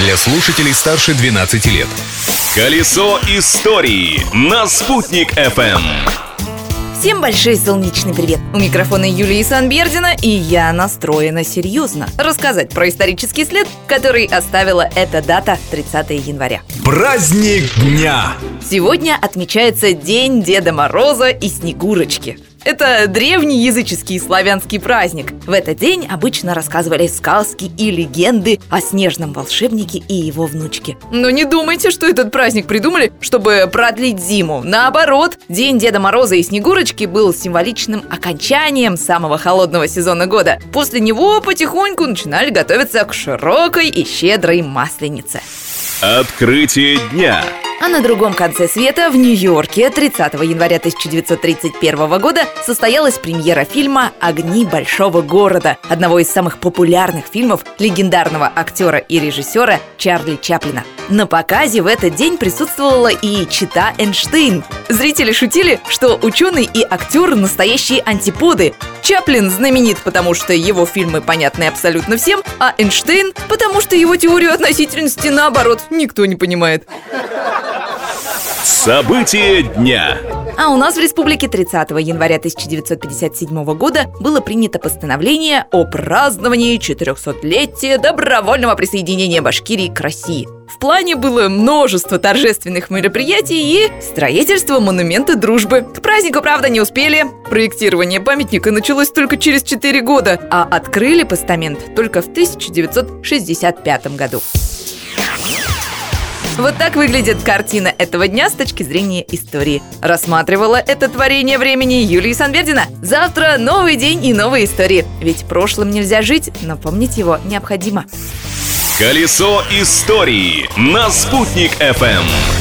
для слушателей старше 12 лет. Колесо истории на «Спутник FM. Всем большой солнечный привет! У микрофона Юлии Санбердина, и я настроена серьезно рассказать про исторический след, который оставила эта дата 30 января. Праздник дня! Сегодня отмечается День Деда Мороза и Снегурочки. Это древний языческий славянский праздник. В этот день обычно рассказывали сказки и легенды о снежном волшебнике и его внучке. Но не думайте, что этот праздник придумали, чтобы продлить зиму. Наоборот, День Деда Мороза и Снегурочки был символичным окончанием самого холодного сезона года. После него потихоньку начинали готовиться к широкой и щедрой масленице. Открытие дня. А на другом конце света, в Нью-Йорке, 30 января 1931 года состоялась премьера фильма «Огни большого города», одного из самых популярных фильмов легендарного актера и режиссера Чарли Чаплина. На показе в этот день присутствовала и чита Эйнштейн. Зрители шутили, что ученый и актер – настоящие антиподы. Чаплин знаменит, потому что его фильмы понятны абсолютно всем, а Эйнштейн – потому что его теорию относительности, наоборот, никто не понимает. События дня. А у нас в республике 30 января 1957 года было принято постановление о праздновании 400-летия добровольного присоединения Башкирии к России. В плане было множество торжественных мероприятий и строительство монумента дружбы. К празднику, правда, не успели. Проектирование памятника началось только через 4 года, а открыли постамент только в 1965 году. Вот так выглядит картина этого дня с точки зрения истории. Рассматривала это творение времени Юлии Санбердина. Завтра новый день и новые истории. Ведь прошлым нельзя жить, но помнить его необходимо. Колесо истории на «Спутник FM.